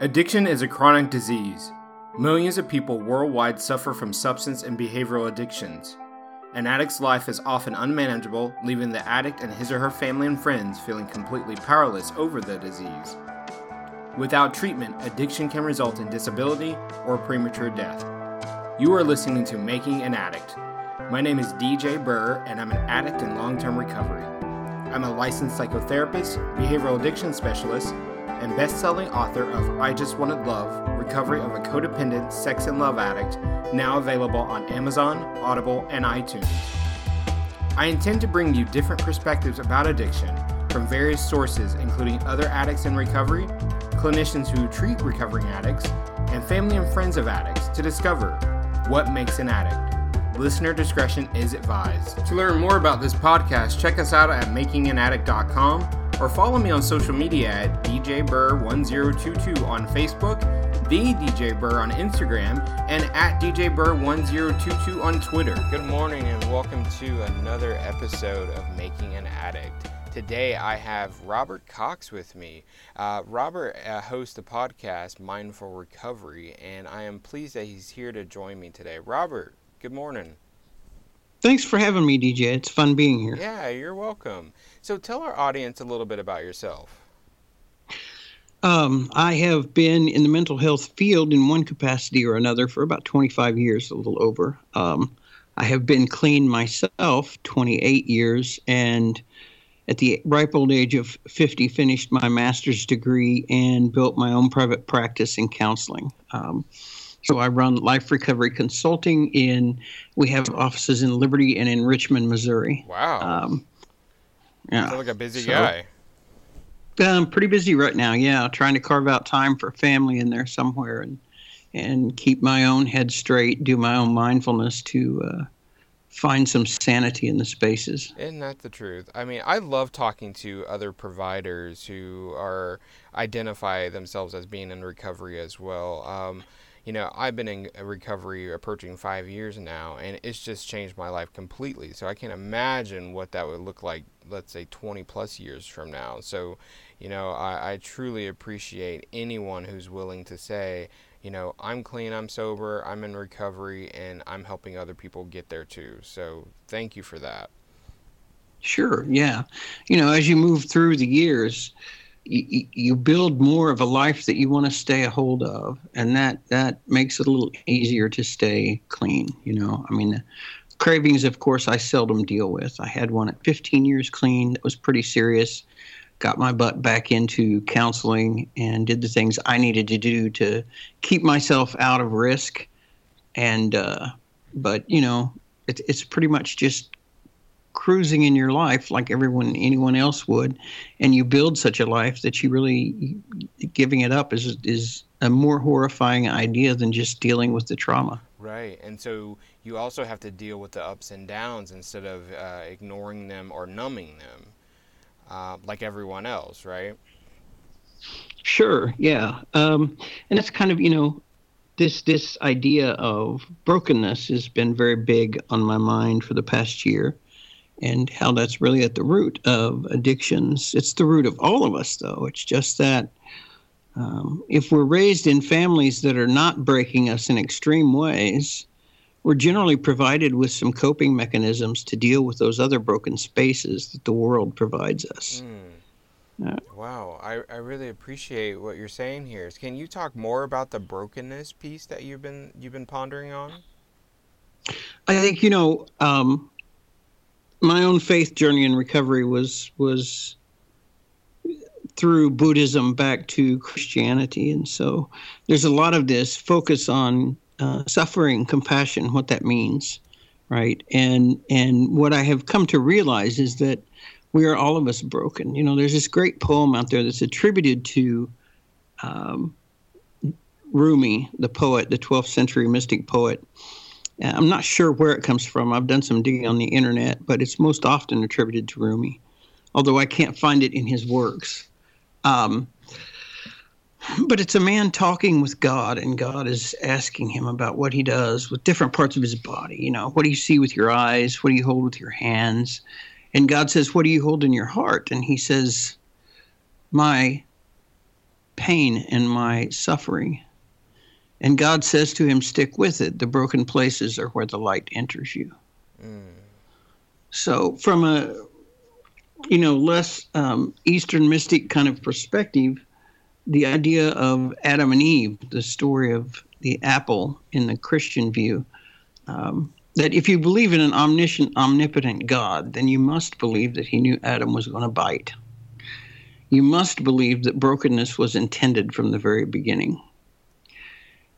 Addiction is a chronic disease. Millions of people worldwide suffer from substance and behavioral addictions. An addict's life is often unmanageable, leaving the addict and his or her family and friends feeling completely powerless over the disease. Without treatment, addiction can result in disability or premature death. You are listening to Making an Addict. My name is DJ Burr, and I'm an addict in long term recovery. I'm a licensed psychotherapist, behavioral addiction specialist, and best selling author of I Just Wanted Love Recovery of a Codependent Sex and Love Addict, now available on Amazon, Audible, and iTunes. I intend to bring you different perspectives about addiction from various sources, including other addicts in recovery, clinicians who treat recovering addicts, and family and friends of addicts to discover what makes an addict. Listener discretion is advised. To learn more about this podcast, check us out at makinganaddict.com or follow me on social media at DJBurr1022 on Facebook, the DJ Burr on Instagram, and at DJ Burr1022 on Twitter. Good morning and welcome to another episode of Making an Addict. Today I have Robert Cox with me. Uh, Robert uh, hosts the podcast Mindful Recovery, and I am pleased that he's here to join me today. Robert, good morning. Thanks for having me, DJ. It's fun being here. Yeah, you're welcome. So tell our audience a little bit about yourself. Um, I have been in the mental health field in one capacity or another for about 25 years, a little over. Um, I have been clean myself 28 years, and at the ripe old age of 50, finished my master's degree and built my own private practice in counseling. Um, so I run Life Recovery Consulting in. We have offices in Liberty and in Richmond, Missouri. Wow. Um, yeah. Sounds like a busy so, guy. I'm pretty busy right now. Yeah, trying to carve out time for family in there somewhere and and keep my own head straight, do my own mindfulness to uh, find some sanity in the spaces. Isn't that the truth? I mean, I love talking to other providers who are identify themselves as being in recovery as well. Um, you know, I've been in recovery approaching five years now, and it's just changed my life completely. So I can't imagine what that would look like, let's say 20 plus years from now. So, you know, I, I truly appreciate anyone who's willing to say, you know, I'm clean, I'm sober, I'm in recovery, and I'm helping other people get there too. So thank you for that. Sure, yeah. You know, as you move through the years, you, build more of a life that you want to stay a hold of, and that that makes it a little easier to stay clean. You know, I mean, cravings, of course, I seldom deal with. I had one at 15 years clean that was pretty serious. Got my butt back into counseling and did the things I needed to do to keep myself out of risk. And uh, but you know, it's it's pretty much just cruising in your life like everyone anyone else would and you build such a life that you really giving it up is is a more horrifying idea than just dealing with the trauma. Right and so you also have to deal with the ups and downs instead of uh, ignoring them or numbing them uh, like everyone else right? Sure yeah um, and that's kind of you know this this idea of brokenness has been very big on my mind for the past year and how that's really at the root of addictions. It's the root of all of us, though. It's just that um, if we're raised in families that are not breaking us in extreme ways, we're generally provided with some coping mechanisms to deal with those other broken spaces that the world provides us. Mm. Uh, wow, I, I really appreciate what you're saying here. Can you talk more about the brokenness piece that you've been you've been pondering on? I think you know um, my own faith journey in recovery was was through Buddhism back to Christianity, and so there's a lot of this focus on uh, suffering, compassion, what that means, right? And and what I have come to realize is that we are all of us broken. You know, there's this great poem out there that's attributed to um, Rumi, the poet, the 12th century mystic poet, I'm not sure where it comes from. I've done some digging on the internet, but it's most often attributed to Rumi, although I can't find it in his works. Um, but it's a man talking with God, and God is asking him about what he does with different parts of his body. You know, what do you see with your eyes? What do you hold with your hands? And God says, What do you hold in your heart? And he says, My pain and my suffering. And God says to him, Stick with it. The broken places are where the light enters you. Mm. So, from a you know less um, Eastern mystic kind of perspective, the idea of Adam and Eve, the story of the apple in the Christian view, um, that if you believe in an omniscient, omnipotent God, then you must believe that he knew Adam was going to bite. You must believe that brokenness was intended from the very beginning.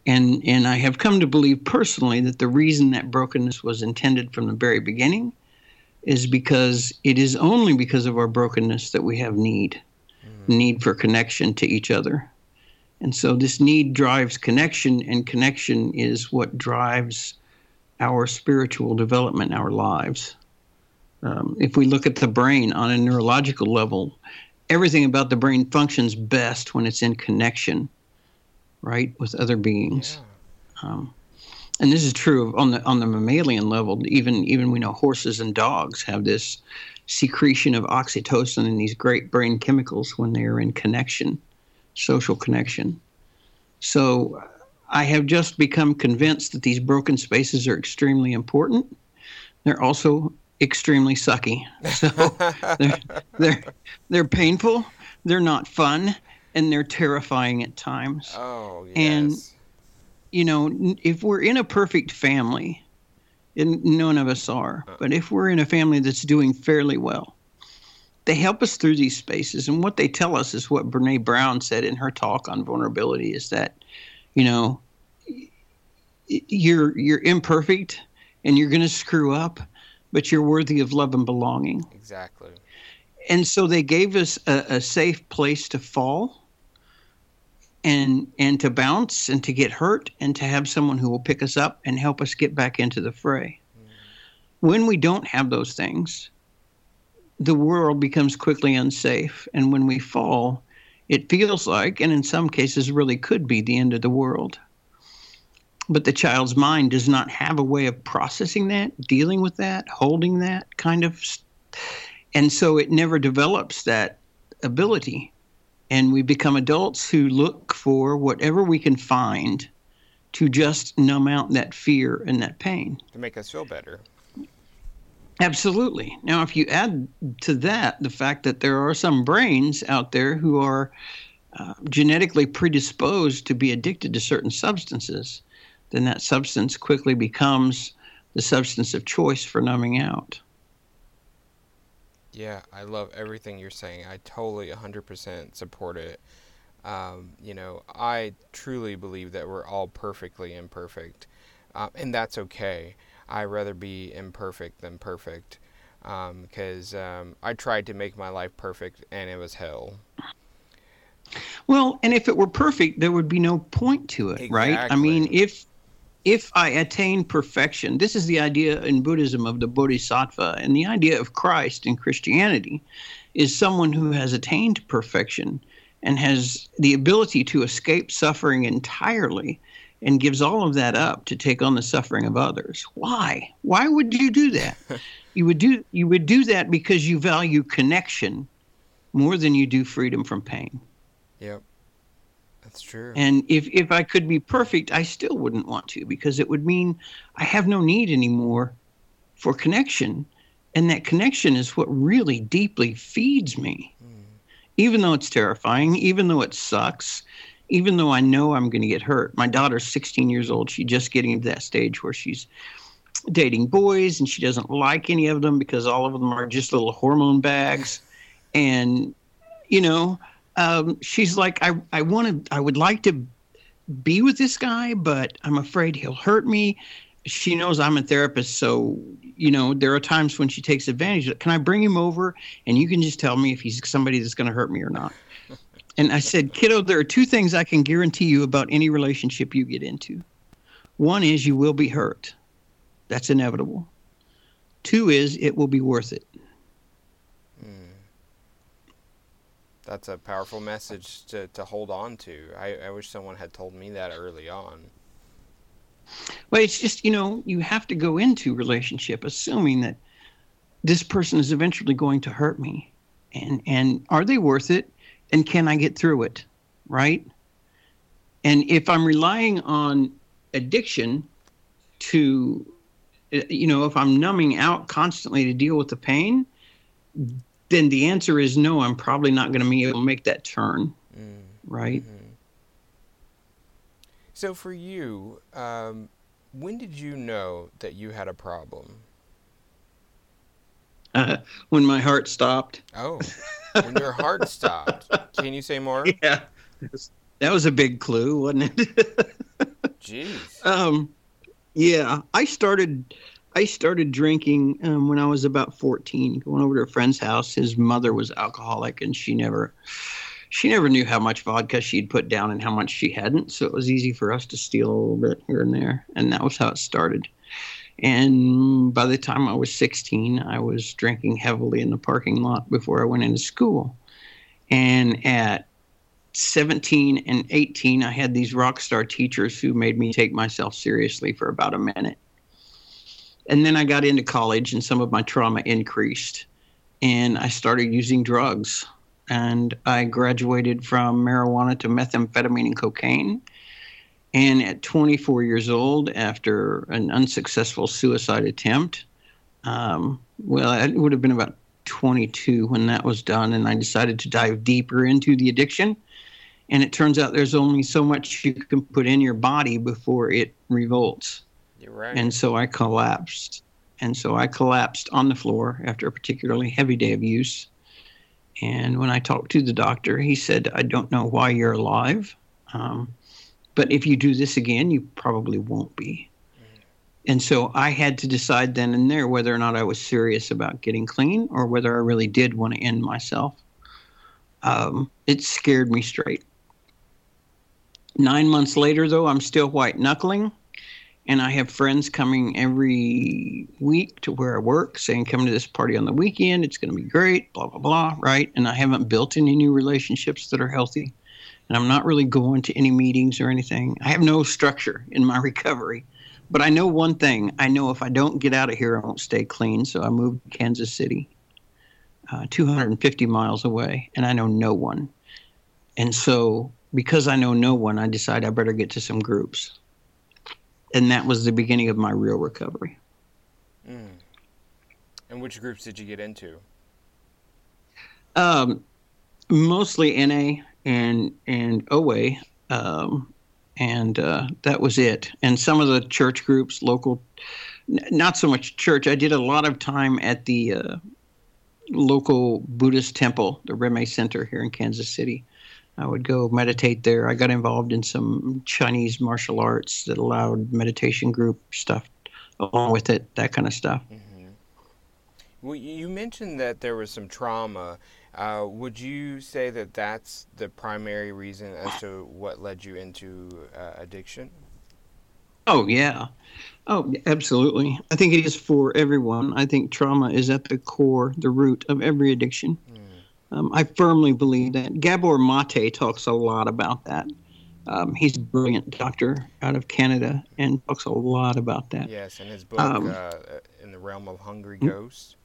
And, and I have come to believe personally that the reason that brokenness was intended from the very beginning is because it is only because of our brokenness that we have need mm. need for connection to each other. And so this need drives connection, and connection is what drives our spiritual development, our lives. Um, if we look at the brain on a neurological level, everything about the brain functions best when it's in connection, right, with other beings. Yeah. Um, and this is true on the on the mammalian level. Even even we know horses and dogs have this secretion of oxytocin and these great brain chemicals when they are in connection, social connection. So I have just become convinced that these broken spaces are extremely important. They're also extremely sucky. So they're, they're they're painful. They're not fun, and they're terrifying at times. Oh yes. And you know, if we're in a perfect family, and none of us are, uh. but if we're in a family that's doing fairly well, they help us through these spaces. And what they tell us is what Brene Brown said in her talk on vulnerability is that, you know, you're you're imperfect and you're going to screw up, but you're worthy of love and belonging. Exactly. And so they gave us a, a safe place to fall and and to bounce and to get hurt and to have someone who will pick us up and help us get back into the fray. When we don't have those things, the world becomes quickly unsafe and when we fall, it feels like and in some cases really could be the end of the world. But the child's mind does not have a way of processing that, dealing with that, holding that kind of and so it never develops that ability and we become adults who look for whatever we can find to just numb out that fear and that pain to make us feel better. Absolutely. Now, if you add to that the fact that there are some brains out there who are uh, genetically predisposed to be addicted to certain substances, then that substance quickly becomes the substance of choice for numbing out. Yeah, I love everything you're saying. I totally 100% support it. Um, you know, I truly believe that we're all perfectly imperfect, um, and that's okay. I rather be imperfect than perfect, because um, um, I tried to make my life perfect, and it was hell. Well, and if it were perfect, there would be no point to it, exactly. right? I mean, if if I attain perfection, this is the idea in Buddhism of the bodhisattva, and the idea of Christ in Christianity is someone who has attained perfection and has the ability to escape suffering entirely and gives all of that up to take on the suffering of others. Why? Why would you do that? you would do you would do that because you value connection more than you do freedom from pain. Yep. That's true. And if, if I could be perfect, I still wouldn't want to because it would mean I have no need anymore for connection. And that connection is what really deeply feeds me. Mm. Even though it's terrifying, even though it sucks, even though I know I'm going to get hurt. My daughter's 16 years old. She's just getting to that stage where she's dating boys and she doesn't like any of them because all of them are just little hormone bags. And, you know, um, she's like, I, I want to, I would like to be with this guy, but I'm afraid he'll hurt me. She knows I'm a therapist, so you know there are times when she takes advantage. Of, Can I bring him over and you can just tell me if he's somebody that's going to hurt me or not? and I said, kiddo, there are two things I can guarantee you about any relationship you get into. One is you will be hurt. That's inevitable. Two is it will be worth it. That's a powerful message to, to hold on to. I, I wish someone had told me that early on. Well, it's just, you know, you have to go into relationship assuming that this person is eventually going to hurt me. And and are they worth it? And can I get through it? right? And if I'm relying on addiction to, uh, you know, if I'm numbing out constantly to deal with the pain, then the answer is no, I'm probably not going to be able to make that turn, mm. right? Mm-hmm. So for you, um, when did you know that you had a problem? Uh, when my heart stopped. Oh, when your heart stopped. Can you say more? Yeah, that was a big clue, wasn't it? Jeez. Um, yeah, I started. I started drinking um, when I was about 14, going over to a friend's house. His mother was alcoholic, and she never, she never knew how much vodka she'd put down and how much she hadn't. So it was easy for us to steal a little bit here and there, and that was how it started. And by the time I was 16, I was drinking heavily in the parking lot before I went into school. And at 17 and 18, I had these rock star teachers who made me take myself seriously for about a minute. And then I got into college and some of my trauma increased. And I started using drugs. And I graduated from marijuana to methamphetamine and cocaine and at 24 years old, after an unsuccessful suicide attempt, um, well, it would have been about 22 when that was done, and I decided to dive deeper into the addiction. And it turns out there's only so much you can put in your body before it revolts. You're right. And so I collapsed. And so I collapsed on the floor after a particularly heavy day of use. And when I talked to the doctor, he said, I don't know why you're alive. Um, but if you do this again, you probably won't be. And so I had to decide then and there whether or not I was serious about getting clean or whether I really did want to end myself. Um, it scared me straight. Nine months later, though, I'm still white knuckling. And I have friends coming every week to where I work saying, come to this party on the weekend. It's going to be great, blah, blah, blah, right? And I haven't built any new relationships that are healthy and I'm not really going to any meetings or anything. I have no structure in my recovery. But I know one thing. I know if I don't get out of here, I won't stay clean. So I moved to Kansas City, uh, 250 miles away, and I know no one. And so, because I know no one, I decide I better get to some groups. And that was the beginning of my real recovery. Mm. And which groups did you get into? Um, mostly NA and and OA, um, and uh, that was it. And some of the church groups, local, not so much church. I did a lot of time at the uh, local Buddhist temple, the Rime Center here in Kansas City. I would go meditate there. I got involved in some Chinese martial arts that allowed meditation group stuff along with it, that kind of stuff. Mm-hmm. Well, you mentioned that there was some trauma uh, would you say that that's the primary reason as to what led you into uh, addiction? Oh, yeah. Oh, absolutely. I think it is for everyone. I think trauma is at the core, the root of every addiction. Mm. Um, I firmly believe that. Gabor Mate talks a lot about that. Um, he's a brilliant doctor out of Canada and talks a lot about that. Yes, in his book, um, uh, In the Realm of Hungry Ghosts.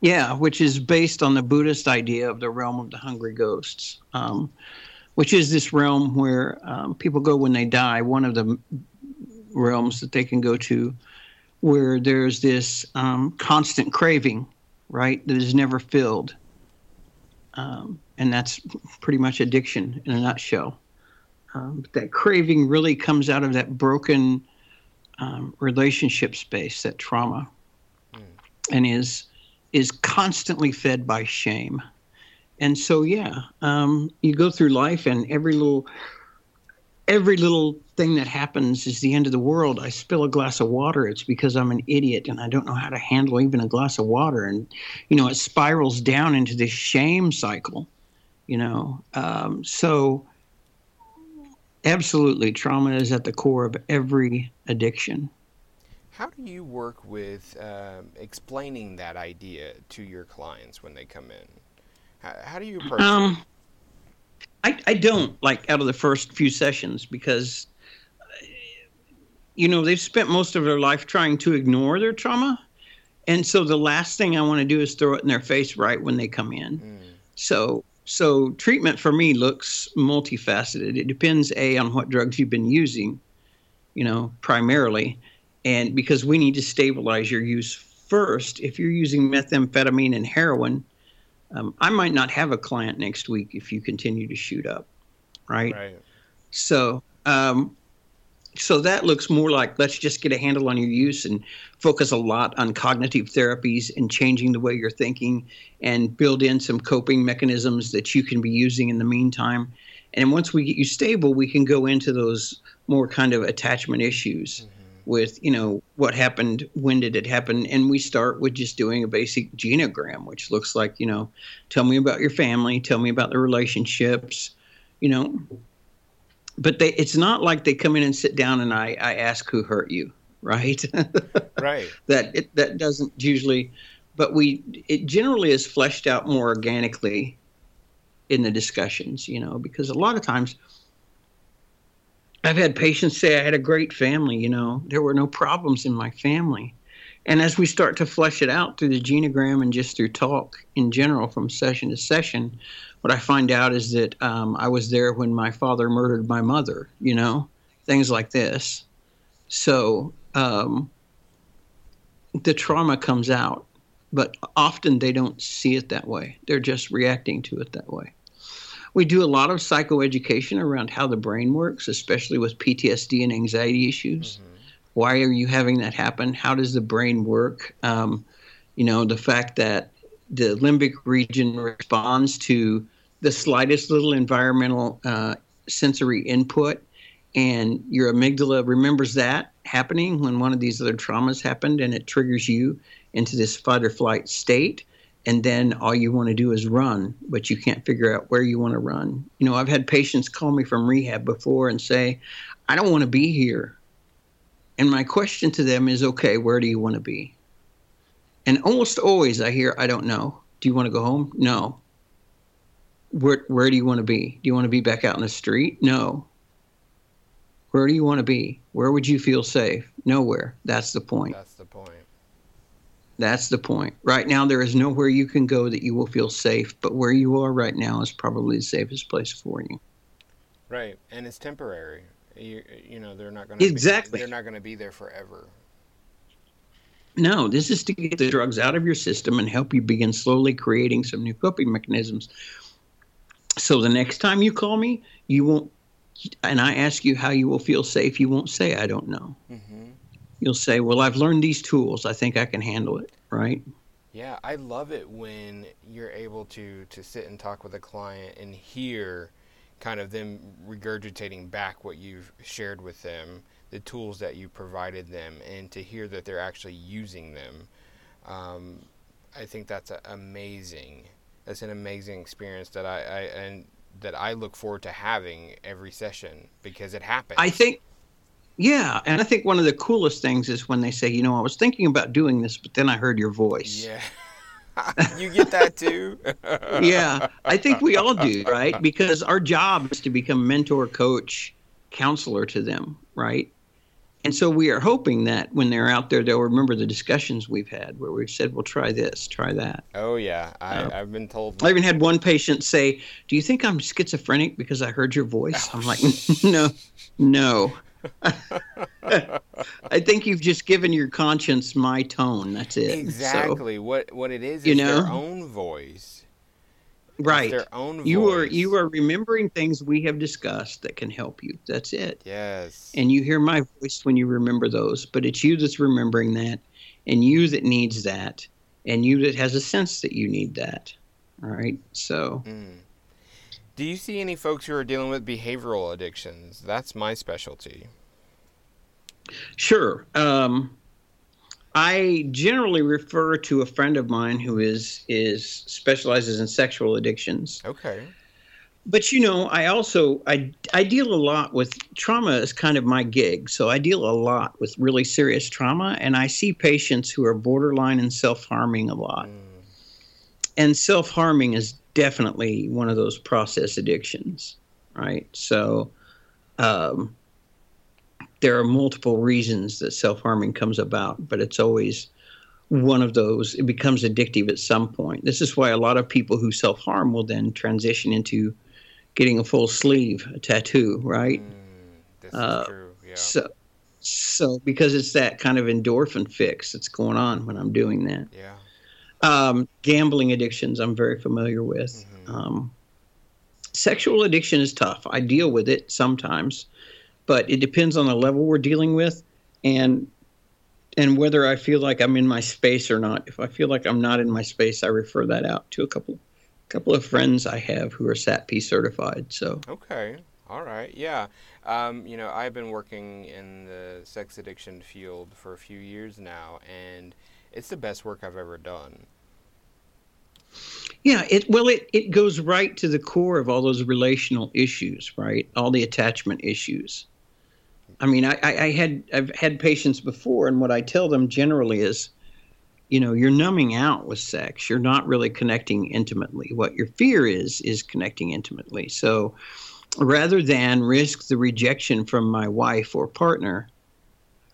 Yeah, which is based on the Buddhist idea of the realm of the hungry ghosts, um, which is this realm where um, people go when they die. One of the realms that they can go to where there's this um, constant craving, right, that is never filled. Um, and that's pretty much addiction in a nutshell. Um, but that craving really comes out of that broken um, relationship space, that trauma, mm. and is is constantly fed by shame. And so, yeah, um, you go through life, and every little every little thing that happens is the end of the world. I spill a glass of water, it's because I'm an idiot and I don't know how to handle even a glass of water. And, you know, it spirals down into this shame cycle, you know. Um, so, absolutely, trauma is at the core of every addiction. How do you work with um, explaining that idea to your clients when they come in? How, how do you approach um, it? I, I don't like out of the first few sessions because, you know, they've spent most of their life trying to ignore their trauma. And so the last thing I want to do is throw it in their face right when they come in. Mm. So so treatment for me looks multifaceted. It depends a on what drugs you've been using, you know, primarily, and because we need to stabilize your use first. If you're using methamphetamine and heroin, um, I might not have a client next week if you continue to shoot up, right? Right. So, um, so that looks more like let's just get a handle on your use and focus a lot on cognitive therapies and changing the way you're thinking and build in some coping mechanisms that you can be using in the meantime. And once we get you stable, we can go into those more kind of attachment issues mm-hmm. With, you know, what happened, when did it happen? And we start with just doing a basic genogram, which looks like, you know, tell me about your family, tell me about the relationships, you know, but they it's not like they come in and sit down and I, I ask who hurt you, right? right. That it, that doesn't usually, but we it generally is fleshed out more organically in the discussions, you know, because a lot of times I've had patients say I had a great family, you know, there were no problems in my family. And as we start to flesh it out through the genogram and just through talk in general from session to session, what I find out is that um, I was there when my father murdered my mother, you know, things like this. So um, the trauma comes out, but often they don't see it that way. They're just reacting to it that way. We do a lot of psychoeducation around how the brain works, especially with PTSD and anxiety issues. Mm-hmm. Why are you having that happen? How does the brain work? Um, you know, the fact that the limbic region responds to the slightest little environmental uh, sensory input, and your amygdala remembers that happening when one of these other traumas happened, and it triggers you into this fight or flight state. And then all you want to do is run, but you can't figure out where you want to run. You know, I've had patients call me from rehab before and say, I don't want to be here. And my question to them is, okay, where do you want to be? And almost always I hear, I don't know. Do you want to go home? No where where do you want to be? Do you want to be back out in the street? No. Where do you want to be? Where would you feel safe? Nowhere. That's the point. That's the point. That's the point. Right now, there is nowhere you can go that you will feel safe, but where you are right now is probably the safest place for you. Right, and it's temporary. You, you know, they're not going to exactly. Be, they're not going to be there forever. No, this is to get the drugs out of your system and help you begin slowly creating some new coping mechanisms so the next time you call me, you won't, and I ask you how you will feel safe, you won't say, I don't know. Mm-hmm. You'll say, Well, I've learned these tools. I think I can handle it, right? Yeah, I love it when you're able to, to sit and talk with a client and hear kind of them regurgitating back what you've shared with them, the tools that you provided them, and to hear that they're actually using them. Um, I think that's amazing that's an amazing experience that I, I and that I look forward to having every session because it happens. I think yeah, and I think one of the coolest things is when they say, you know, I was thinking about doing this, but then I heard your voice. Yeah. you get that too? yeah, I think we all do, right? Because our job is to become mentor, coach, counselor to them, right? And so we are hoping that when they're out there, they'll remember the discussions we've had where we've said, well, try this, try that. Oh, yeah. I, uh, I've been told. I even had one patient say, Do you think I'm schizophrenic because I heard your voice? I'm like, No, no. I think you've just given your conscience my tone. That's it. Exactly. So, what what it is you know? their own voice right their own voice. you are you are remembering things we have discussed that can help you that's it yes and you hear my voice when you remember those but it's you that's remembering that and you that needs that and you that has a sense that you need that all right so mm. Do you see any folks who are dealing with behavioral addictions that's my specialty sure um I generally refer to a friend of mine who is is specializes in sexual addictions. Okay. But you know, I also I I deal a lot with trauma is kind of my gig. So I deal a lot with really serious trauma and I see patients who are borderline and self-harming a lot. Mm. And self-harming is definitely one of those process addictions, right? So um there are multiple reasons that self harming comes about, but it's always one of those, it becomes addictive at some point. This is why a lot of people who self harm will then transition into getting a full sleeve, a tattoo, right? Mm, this uh, is true. Yeah. So, so because it's that kind of endorphin fix that's going on when I'm doing that. Yeah. Um, gambling addictions, I'm very familiar with. Mm-hmm. Um, sexual addiction is tough. I deal with it sometimes, but it depends on the level we're dealing with, and and whether I feel like I'm in my space or not. If I feel like I'm not in my space, I refer that out to a couple couple of friends I have who are SATP certified. So okay, all right, yeah. Um, you know, I've been working in the sex addiction field for a few years now, and it's the best work I've ever done. Yeah, it well, it it goes right to the core of all those relational issues, right? All the attachment issues. I mean, I, I had I've had patients before, and what I tell them generally is, you know, you're numbing out with sex. You're not really connecting intimately. What your fear is is connecting intimately. So, rather than risk the rejection from my wife or partner,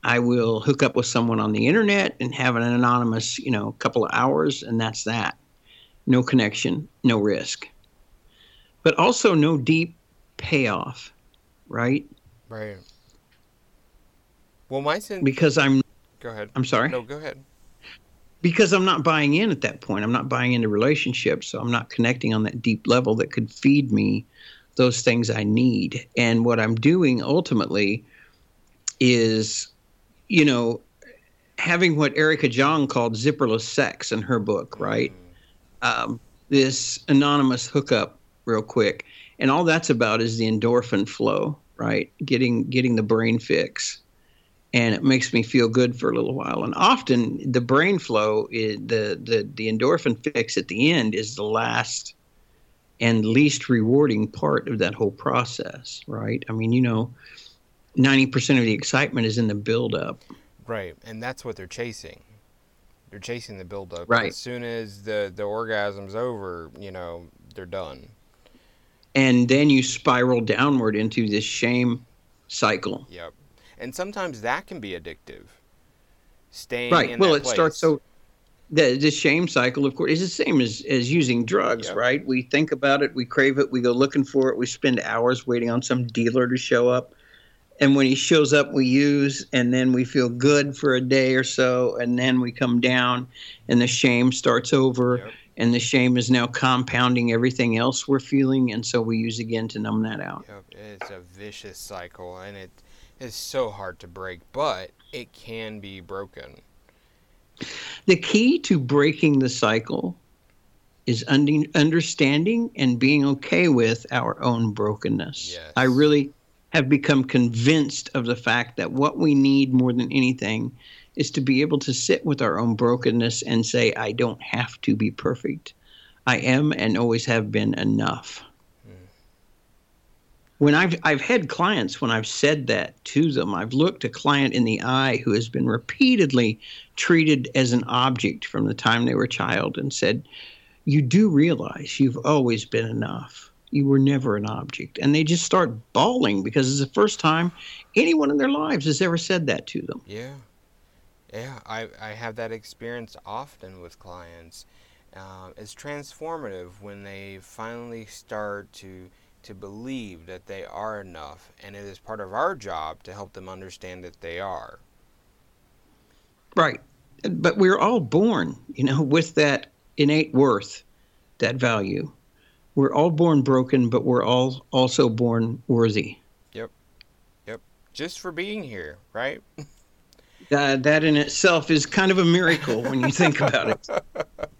I will hook up with someone on the internet and have an anonymous, you know, couple of hours, and that's that. No connection, no risk, but also no deep payoff, right? Right. Well, my sin. Because I'm. Go ahead. I'm sorry. No, go ahead. Because I'm not buying in at that point. I'm not buying into relationships, so I'm not connecting on that deep level that could feed me those things I need. And what I'm doing ultimately is, you know, having what Erica Jong called zipperless sex in her book, right? Mm. Um, this anonymous hookup, real quick, and all that's about is the endorphin flow, right? Getting getting the brain fix and it makes me feel good for a little while. And often the brain flow, is, the the the endorphin fix at the end is the last and least rewarding part of that whole process, right? I mean, you know, ninety percent of the excitement is in the buildup. Right, and that's what they're chasing. They're chasing the buildup. Right. As soon as the the orgasm's over, you know, they're done. And then you spiral downward into this shame cycle. Yep and sometimes that can be addictive. Staying right. well, it place. starts so the the shame cycle, of course, is the same as as using drugs, yep. right? We think about it, we crave it, we go looking for it, we spend hours waiting on some dealer to show up. And when he shows up, we use, and then we feel good for a day or so, and then we come down, and the shame starts over, yep. and the shame is now compounding everything else we're feeling, and so we use again to numb that out. Yep. It's a vicious cycle, and it is so hard to break, but it can be broken. The key to breaking the cycle is understanding and being okay with our own brokenness. Yes. I really have become convinced of the fact that what we need more than anything is to be able to sit with our own brokenness and say, I don't have to be perfect. I am and always have been enough hmm. when I've I've had clients when I've said that to them, I've looked a client in the eye who has been repeatedly treated as an object from the time they were a child and said, "You do realize you've always been enough. You were never an object." And they just start bawling because it's the first time anyone in their lives has ever said that to them. Yeah. Yeah, I, I have that experience often with clients. Uh, it's transformative when they finally start to to believe that they are enough, and it is part of our job to help them understand that they are. Right. But we're all born, you know, with that innate worth, that value. We're all born broken, but we're all also born worthy. Yep. Yep. Just for being here, right? Uh, that in itself is kind of a miracle when you think about it.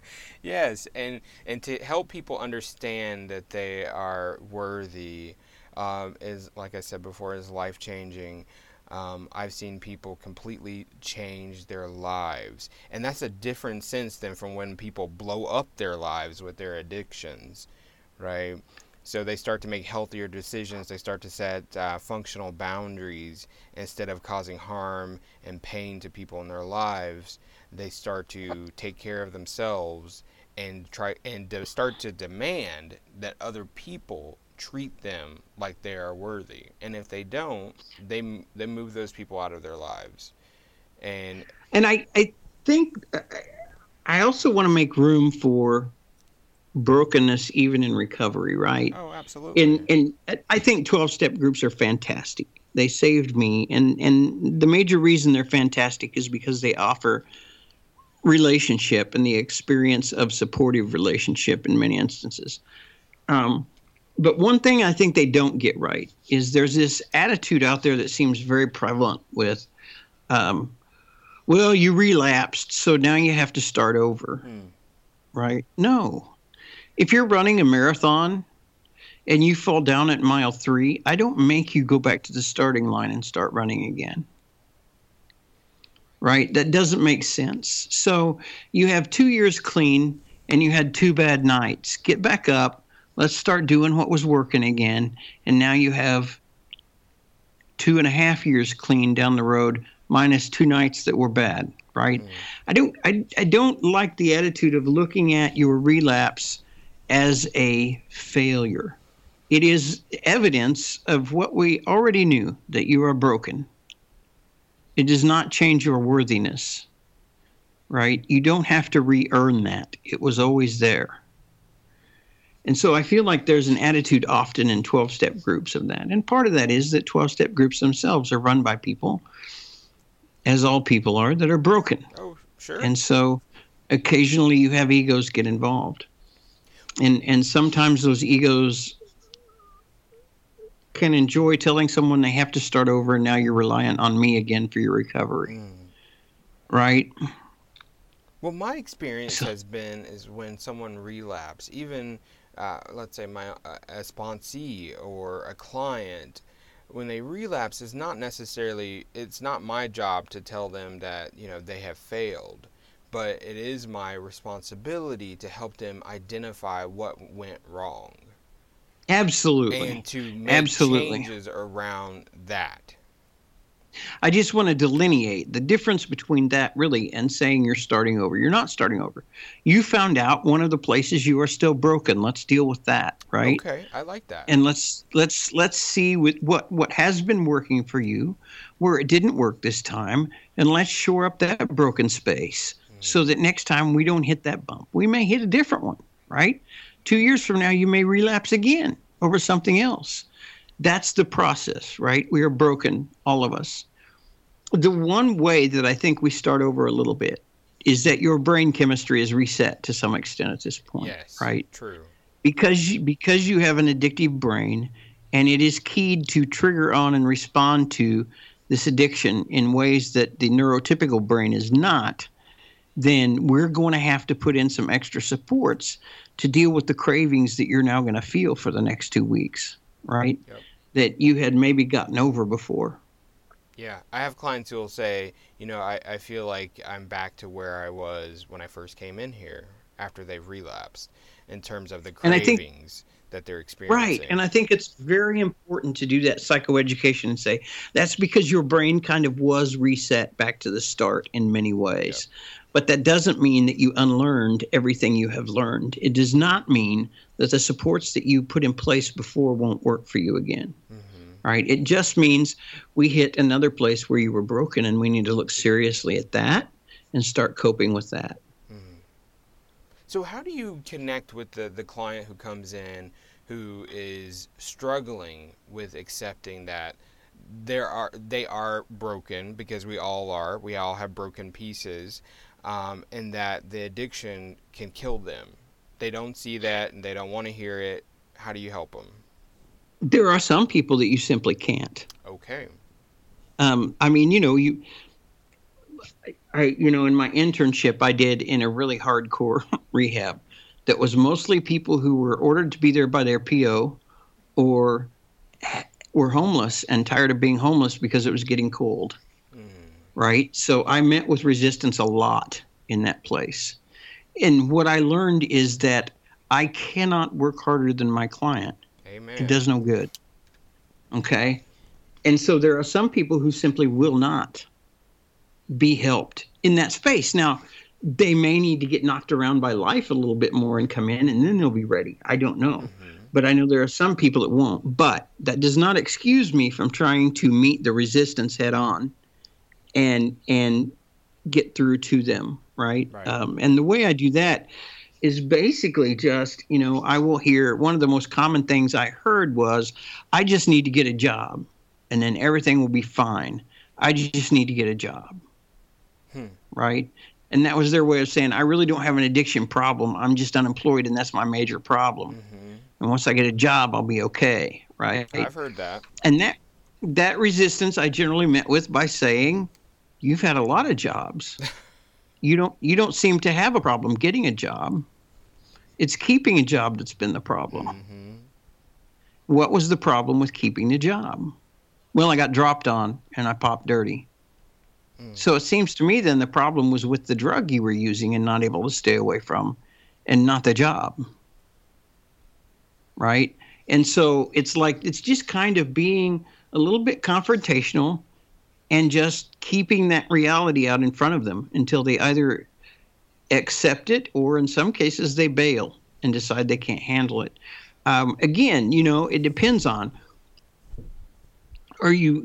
Yes, and and to help people understand that they are worthy um, is, like I said before, is life changing. Um, I've seen people completely change their lives, and that's a different sense than from when people blow up their lives with their addictions, right? So they start to make healthier decisions. They start to set uh, functional boundaries instead of causing harm and pain to people in their lives. They start to take care of themselves and try and to start to demand that other people treat them like they are worthy. And if they don't, they they move those people out of their lives. And and I, I think I also want to make room for brokenness even in recovery, right? Oh, absolutely. And and I think 12 step groups are fantastic. They saved me and and the major reason they're fantastic is because they offer relationship and the experience of supportive relationship in many instances. Um, but one thing I think they don't get right is there's this attitude out there that seems very prevalent with, um, well, you relapsed, so now you have to start over. Hmm. Right? No. If you're running a marathon and you fall down at mile three, I don't make you go back to the starting line and start running again right? That doesn't make sense. So you have two years clean and you had two bad nights. Get back up. Let's start doing what was working again. And now you have two and a half years clean down the road, minus two nights that were bad, right? Mm. I don't I, I don't like the attitude of looking at your relapse as a failure. It is evidence of what we already knew that you are broken it does not change your worthiness, right? You don't have to re earn that, it was always there. And so I feel like there's an attitude often in 12 step groups of that. And part of that is that 12 step groups themselves are run by people, as all people are, that are broken. Oh, sure. And so occasionally you have egos get involved. And, and sometimes those egos can enjoy telling someone they have to start over and now you're reliant on me again for your recovery. Mm. Right? Well, my experience has been is when someone relapse, even uh, let's say my uh, a sponsee or a client, when they relapse, is not necessarily it's not my job to tell them that you know they have failed, but it is my responsibility to help them identify what went wrong. Absolutely. And to make Absolutely. changes around that. I just want to delineate the difference between that really and saying you're starting over. You're not starting over. You found out one of the places you are still broken. Let's deal with that, right? Okay, I like that. And let's let's let's see with what what has been working for you, where it didn't work this time, and let's shore up that broken space. So that next time we don't hit that bump. We may hit a different one, right? Two years from now, you may relapse again over something else. That's the process, right? We are broken, all of us. The one way that I think we start over a little bit is that your brain chemistry is reset to some extent at this point, yes, right? True. Because you, because you have an addictive brain and it is keyed to trigger on and respond to this addiction in ways that the neurotypical brain is not, then we're going to have to put in some extra supports to deal with the cravings that you're now going to feel for the next two weeks, right? Yep. That you had maybe gotten over before. Yeah, I have clients who will say, you know, I, I feel like I'm back to where I was when I first came in here after they've relapsed in terms of the cravings that they're experiencing. Right. And I think it's very important to do that psychoeducation and say that's because your brain kind of was reset back to the start in many ways. But that doesn't mean that you unlearned everything you have learned. It does not mean that the supports that you put in place before won't work for you again. Mm-hmm. Right? It just means we hit another place where you were broken and we need to look seriously at that and start coping with that. Mm-hmm. So, how do you connect with the, the client who comes in who is struggling with accepting that? there are they are broken because we all are we all have broken pieces um, and that the addiction can kill them. They don't see that and they don't want to hear it. How do you help them? There are some people that you simply can't. Okay. Um, I mean, you know, you, I, you know, in my internship I did in a really hardcore rehab that was mostly people who were ordered to be there by their PO or were homeless and tired of being homeless because it was getting cold right? So I met with resistance a lot in that place. And what I learned is that I cannot work harder than my client. Amen. It does no good. Okay? And so there are some people who simply will not be helped in that space. Now, they may need to get knocked around by life a little bit more and come in and then they'll be ready. I don't know. Mm-hmm. But I know there are some people that won't. But that does not excuse me from trying to meet the resistance head on and and get through to them, right? Right. Um, and the way I do that is basically just, you know, I will hear one of the most common things I heard was, I just need to get a job and then everything will be fine. I just need to get a job. Hmm. Right. And that was their way of saying, I really don't have an addiction problem. I'm just unemployed and that's my major problem. hmm And once I get a job, I'll be okay. Right. I've heard that. And that that resistance I generally met with by saying, "You've had a lot of jobs. you don't you don't seem to have a problem getting a job. It's keeping a job that's been the problem. hmm What was the problem with keeping the job? Well, I got dropped on and I popped dirty. Mm. So it seems to me then the problem was with the drug you were using and not able to stay away from, and not the job. Right? And so it's like it's just kind of being a little bit confrontational and just keeping that reality out in front of them until they either accept it or in some cases they bail and decide they can't handle it. Um, again, you know, it depends on are you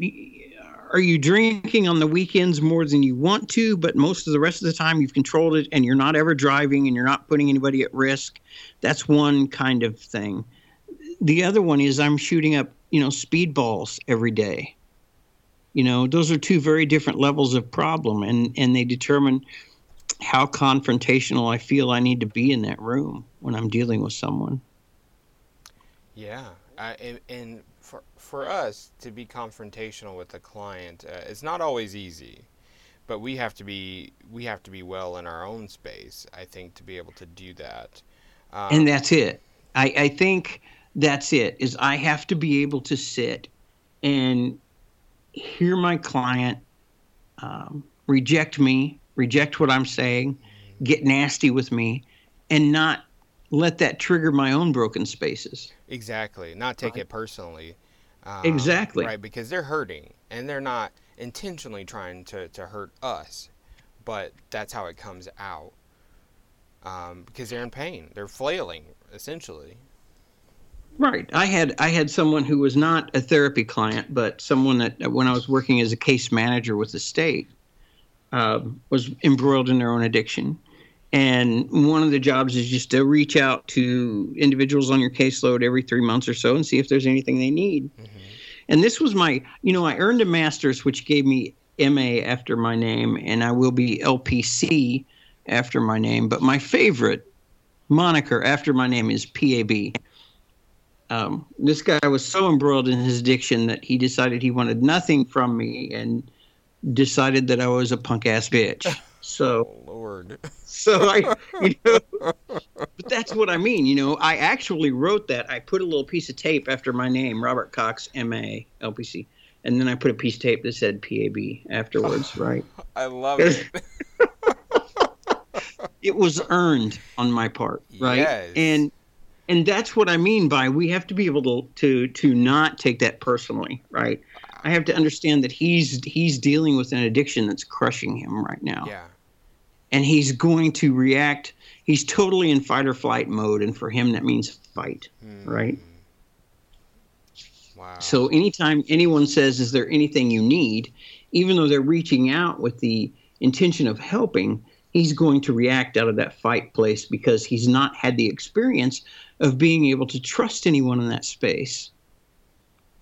are you drinking on the weekends more than you want to, but most of the rest of the time you've controlled it and you're not ever driving and you're not putting anybody at risk. That's one kind of thing. The other one is I'm shooting up, you know, speedballs every day. You know, those are two very different levels of problem and and they determine how confrontational I feel I need to be in that room when I'm dealing with someone. Yeah, and, and for for us to be confrontational with a client, uh, it's not always easy, but we have to be we have to be well in our own space. I think to be able to do that. Um, and that's it. I, I think that's it. Is I have to be able to sit and hear my client um, reject me, reject what I'm saying, get nasty with me, and not let that trigger my own broken spaces. exactly, not take Right. it personally. Um, Exactly. Right, because they're hurting, and they're not intentionally trying to to hurt us, but that's how it comes out. Um, because they're in pain, they're flailing essentially. Right. I had I had someone who was not a therapy client, but someone that when I was working as a case manager with the state um, was embroiled in their own addiction. And one of the jobs is just to reach out to individuals on your caseload every three months or so and see if there's anything they need. Mhm. And this was my, you know, I earned a master's, which gave me MA after my name, and I will be LPC after my name. But my favorite moniker after my name is PAB. Um, this guy was so embroiled in his addiction that he decided he wanted nothing from me and decided that I was a punk ass bitch. So, Oh Lord. so I, you know, but that's what I mean. You know, I actually wrote that. I put a little piece of tape after my name, Robert Cox, M.A. LPC, and then I put a piece of tape that said PAB afterwards. right? I love it. It was earned on my part, right? Yes. And and that's what I mean by we have to be able to to to not take that personally, right? I have to understand that he's he's dealing with an addiction that's crushing him right now. yeah. and he's going to react. He's totally in fight or flight mode, and for him that means fight, right? Hmm. Wow. So anytime anyone says, "Is there anything you need?" even though they're reaching out with the intention of helping, he's going to react out of that fight place because he's not had the experience of being able to trust anyone in that space.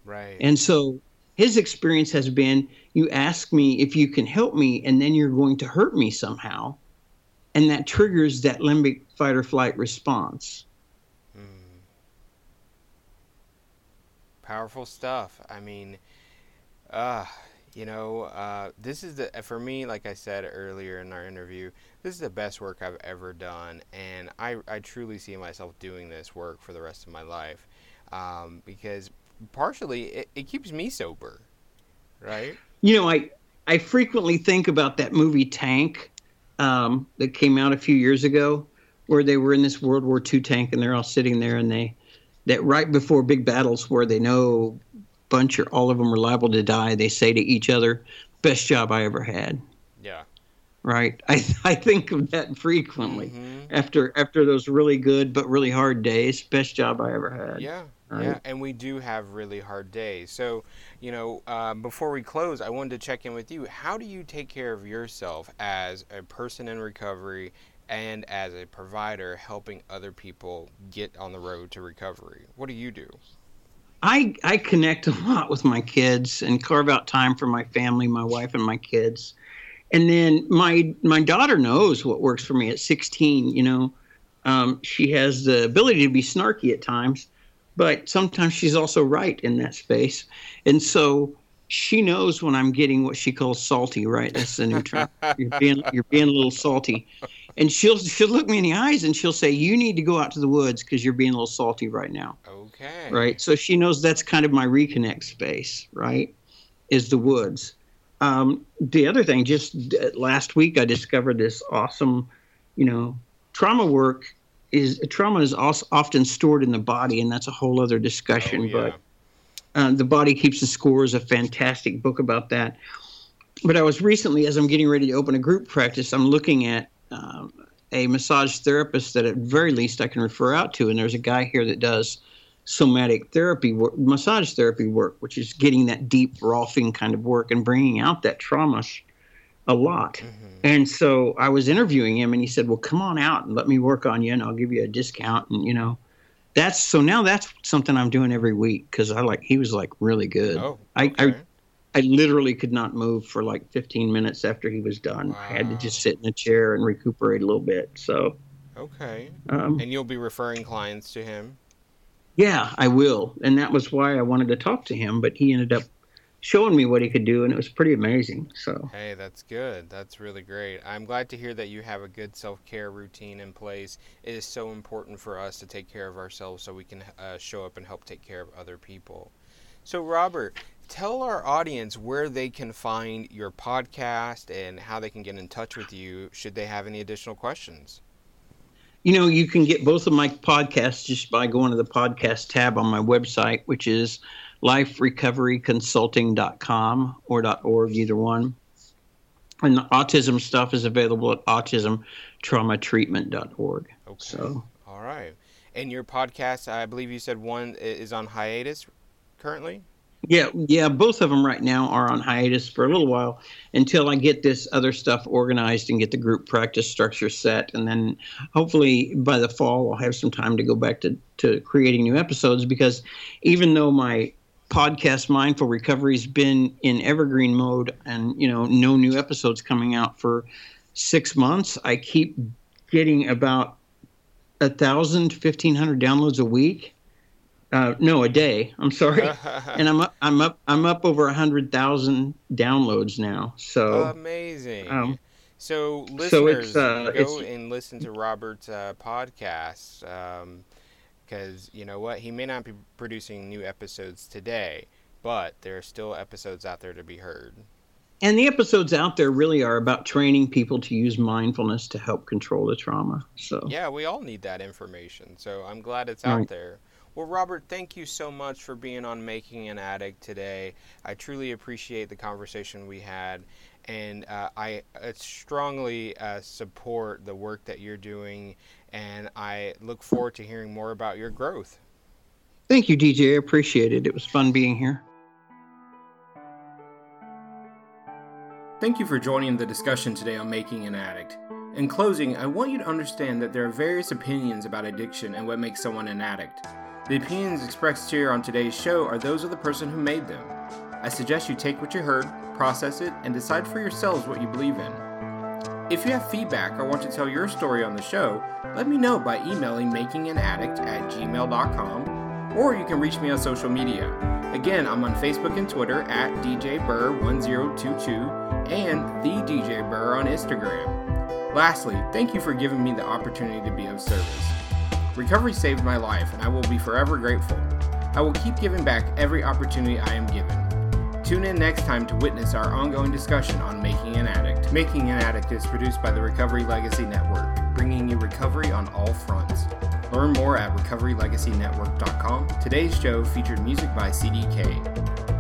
right. And so his experience has been you ask me if you can help me, and then you're going to hurt me somehow. And that triggers that limbic fight or flight response. Mm. Powerful stuff. I mean, uh, you know, uh, this is the for me, like I said earlier in our interview, this is the best work I've ever done, and I, I truly see myself doing this work for the rest of my life, um, because partially it, it keeps me sober, right? You know, I I frequently think about that movie Tank um, that came out a few years ago, where they were in this World War II tank and they're all sitting there and they that right before big battles where they know bunch or all of them are liable to die, they say to each other, "Best job I ever had." Yeah. right? I I think of that frequently mm-hmm. after after those really good but really hard days. Best job I ever had. Yeah, right? yeah, and we do have really hard days. So, you know, uh, before we close, I wanted to check in with you. How do you take care of yourself as a person in recovery and as a provider, helping other people get on the road to recovery? What do you do? I I connect a lot with my kids and carve out time for my family, my wife, and my kids. And then my my daughter knows what works for me at 16 you know? Um, she has the ability to be snarky at times but sometimes she's also right in that space. And so she knows when i'm getting what she calls salty right? That's the new term. You're being you're being a little salty and she'll she'll look me in the eyes and she'll say you need to go out to the woods because you're being a little salty right now okay right so she knows that's kind of my reconnect space right is the woods um, the other thing, just last week, I discovered this awesome, you know, trauma work is trauma is also often stored in the body, and that's a whole other discussion. Oh, yeah. But uh, the body keeps the score is a fantastic book about that. But I was recently, as I'm getting ready to open a group practice, I'm looking at um, a massage therapist that at very least I can refer out to, and there's a guy here that does somatic therapy work, massage therapy work, which is getting that deep rolfing kind of work and bringing out that trauma a lot. Mm-hmm. And so I was interviewing him and he said, well, come on out and let me work on you and I'll give you a discount. And, you know, that's so now that's something I'm doing every week because I like, he was like really good. Oh, okay. I, I, I literally could not move for like 15 minutes after he was done. Wow. I had to just sit in a chair and recuperate a little bit. So, okay. Um, and you'll be referring clients to him? Yeah, I will. And that was why I wanted to talk to him, but he ended up showing me what he could do and it was pretty amazing. So Hey, that's good. That's really great. I'm glad to hear that you have a good self-care routine in place. It is so important for us to take care of ourselves so we can uh, show up and help take care of other people. So Robert, tell our audience where they can find your podcast and how they can get in touch with you should they have any additional questions. You know, you can get both of my podcasts just by going to the podcast tab on my website, which is liferecoveryconsulting.com or .org, either one. And the autism stuff is available at autismtraumatreatment.org. Okay. So, all right. And your podcast, I believe you said one is on hiatus currently? Yeah, yeah, both of them right now are on hiatus for a little while until I get this other stuff organized and get the group practice structure set, and then hopefully by the fall I'll have some time to go back to to creating new episodes because even though my podcast mindful recovery's been in evergreen mode and you know no new episodes coming out for six months i keep getting about a thousand fifteen hundred downloads a week uh, no, a day. I'm sorry, and I'm up. I'm up. I'm up over a hundred thousand downloads now. So amazing. Um, so listeners, so uh, go and listen to Robert's uh, podcast because um, you know what, he may not be producing new episodes today, but there are still episodes out there to be heard. And the episodes out there really are about training people to use mindfulness to help control the trauma. So yeah, we all need that information. So I'm glad it's out right. there. Well, Robert, thank you so much for being on Making an Addict today. I truly appreciate the conversation we had, and uh, I uh, strongly uh, support the work that you're doing, and I look forward to hearing more about your growth. Thank you, DJ. I appreciate it. It was fun being here. Thank you for joining the discussion today on Making an Addict. In closing, I want you to understand that there are various opinions about addiction and what makes someone an addict. The opinions expressed here on today's show are those of the person who made them. I suggest you take what you heard, process it, and decide for yourselves what you believe in. If you have feedback or want to tell your story on the show, let me know by emailing makinganaddict at gmail.com or you can reach me on social media. Again, I'm on Facebook and Twitter at DJBurr1022 and the DJ Burr on Instagram. Lastly, thank you for giving me the opportunity to be of service. Recovery saved my life, and I will be forever grateful. I will keep giving back every opportunity I am given. Tune in next time to witness our ongoing discussion on Making an Addict. Making an Addict is produced by the Recovery Legacy Network, bringing you recovery on all fronts. Learn more at recoverylegacynetwork.com. Today's show featured music by CDK.